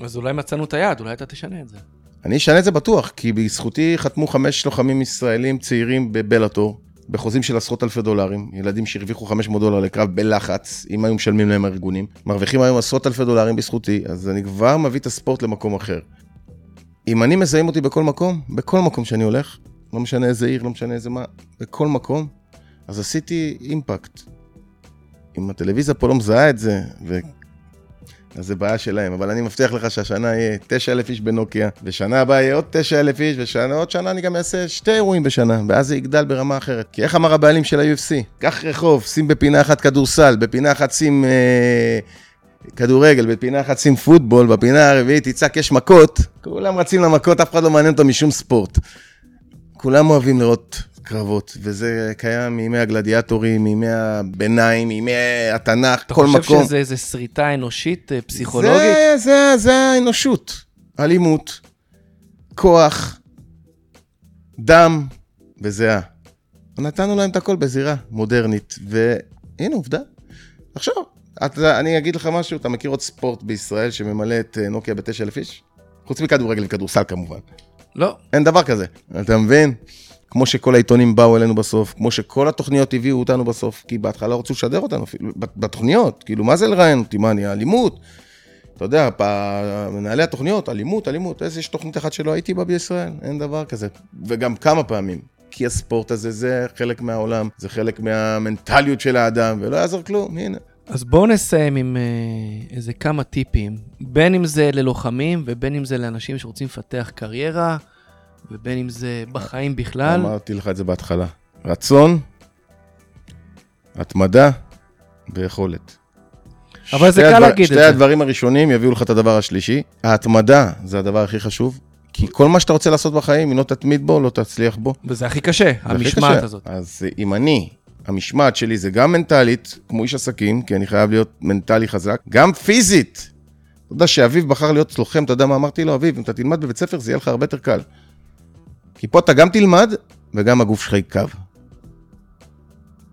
אז אולי מצאנו את היעד, אולי אתה תשנה את זה. אני אשנה את זה בטוח, כי בזכותי חתמו חמש לוחמים ישראלים צעירים בבלאטור, בחוזים של עשרות אלפי דולרים, ילדים שהרוויחו 500 דולר לקרב בלחץ, אם היו משלמים להם הארגונים, מרוויחים היום עשרות אלפי דולרים בזכותי, אז אני כבר מביא את הספורט למקום אחר. אם אני מזהים אותי בכל מקום, בכל מקום שאני הולך, לא משנה איזה עיר, לא משנה איזה מה, בכל מקום, אז עשיתי אימפקט. אם הטלוויזיה פה לא מזהה את זה. אז זה בעיה שלהם, אבל אני מבטיח לך שהשנה יהיה 9,000 איש בנוקיה, ושנה הבאה יהיה עוד 9,000 איש, ועוד שנה אני גם אעשה שתי אירועים בשנה, ואז זה יגדל ברמה אחרת. כי איך אמר הבעלים של ה-UFC? קח רחוב, שים בפינה אחת כדורסל, בפינה אחת שים אה, כדורגל, בפינה אחת שים פוטבול, בפינה הרביעית תצעק יש מכות, כולם רצים למכות, אף אחד לא מעניין אותם משום ספורט. כולם אוהבים לראות קרבות, וזה קיים מימי הגלדיאטורים, מימי הביניים, מימי התנ"ך, אתה כל מקום. חושב שזה איזה שריטה אנושית, אה, פסיכולוגית? זה, זה, זה האנושות. אלימות, כוח, דם וזיעה. נתנו להם את הכל בזירה מודרנית, והנה עובדה. עכשיו, אתה, אני אגיד לך משהו, אתה מכיר עוד ספורט בישראל שממלא את אה, נוקיה בתשע אלף איש? חוץ מכדורגל וכדורסל כמובן. לא. אין דבר כזה, אתה מבין? כמו שכל העיתונים באו אלינו בסוף, כמו שכל התוכניות הביאו אותנו בסוף, כי בהתחלה רצו לשדר אותנו, אפילו, בתוכניות, כאילו, מה זה לראיין אותי? מה, אני אלימות? אתה יודע, מנהלי התוכניות, אלימות, אלימות, איזה יש תוכנית אחת שלא הייתי בה בישראל? אין דבר כזה. וגם כמה פעמים. כי הספורט הזה זה חלק מהעולם, זה חלק מהמנטליות של האדם, ולא יעזור כלום, הנה. אז בואו נסיים עם אה, איזה כמה טיפים, בין אם זה ללוחמים ובין אם זה לאנשים שרוצים לפתח קריירה, ובין אם זה בחיים בכלל. אמרתי לך את זה בהתחלה. רצון, התמדה ויכולת. אבל זה שתי קל הדבר- להגיד את שתי זה. הדברים הראשונים יביאו לך את הדבר השלישי. ההתמדה זה הדבר הכי חשוב, כי כל מה שאתה רוצה לעשות בחיים, אם לא תתמיד בו, לא תצליח בו. וזה הכי קשה, המשמעת קשה. הזאת. אז אם אני, המשמעת שלי זה גם מנטלית, כמו איש עסקים, כי אני חייב להיות מנטלי חזק, גם פיזית. אתה יודע שאביב בחר להיות לוחם, אתה יודע מה אמרתי לו? אביב, אם אתה תלמד בבית ספר, זה יהיה לך הרבה יותר קל. כי פה אתה גם תלמד, וגם הגוף שלך יקו.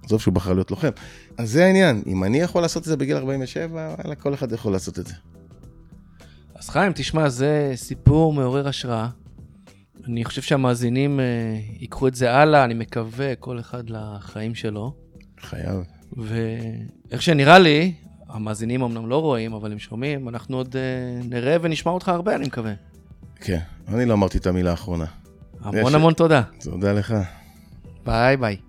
עזוב שהוא בחר להיות לוחם. אז זה העניין, אם אני יכול לעשות את זה בגיל 47, וואלה, כל אחד יכול לעשות את זה. אז חיים, תשמע, זה סיפור מעורר השראה. אני חושב שהמאזינים אה, ייקחו את זה הלאה, אני מקווה, כל אחד לחיים שלו. חייב. ואיך שנראה לי, המאזינים אמנם לא רואים, אבל הם שומעים, אנחנו עוד אה, נראה ונשמע אותך הרבה, אני מקווה. כן, אני לא אמרתי את המילה האחרונה. המון המון תודה. תודה לך. ביי ביי.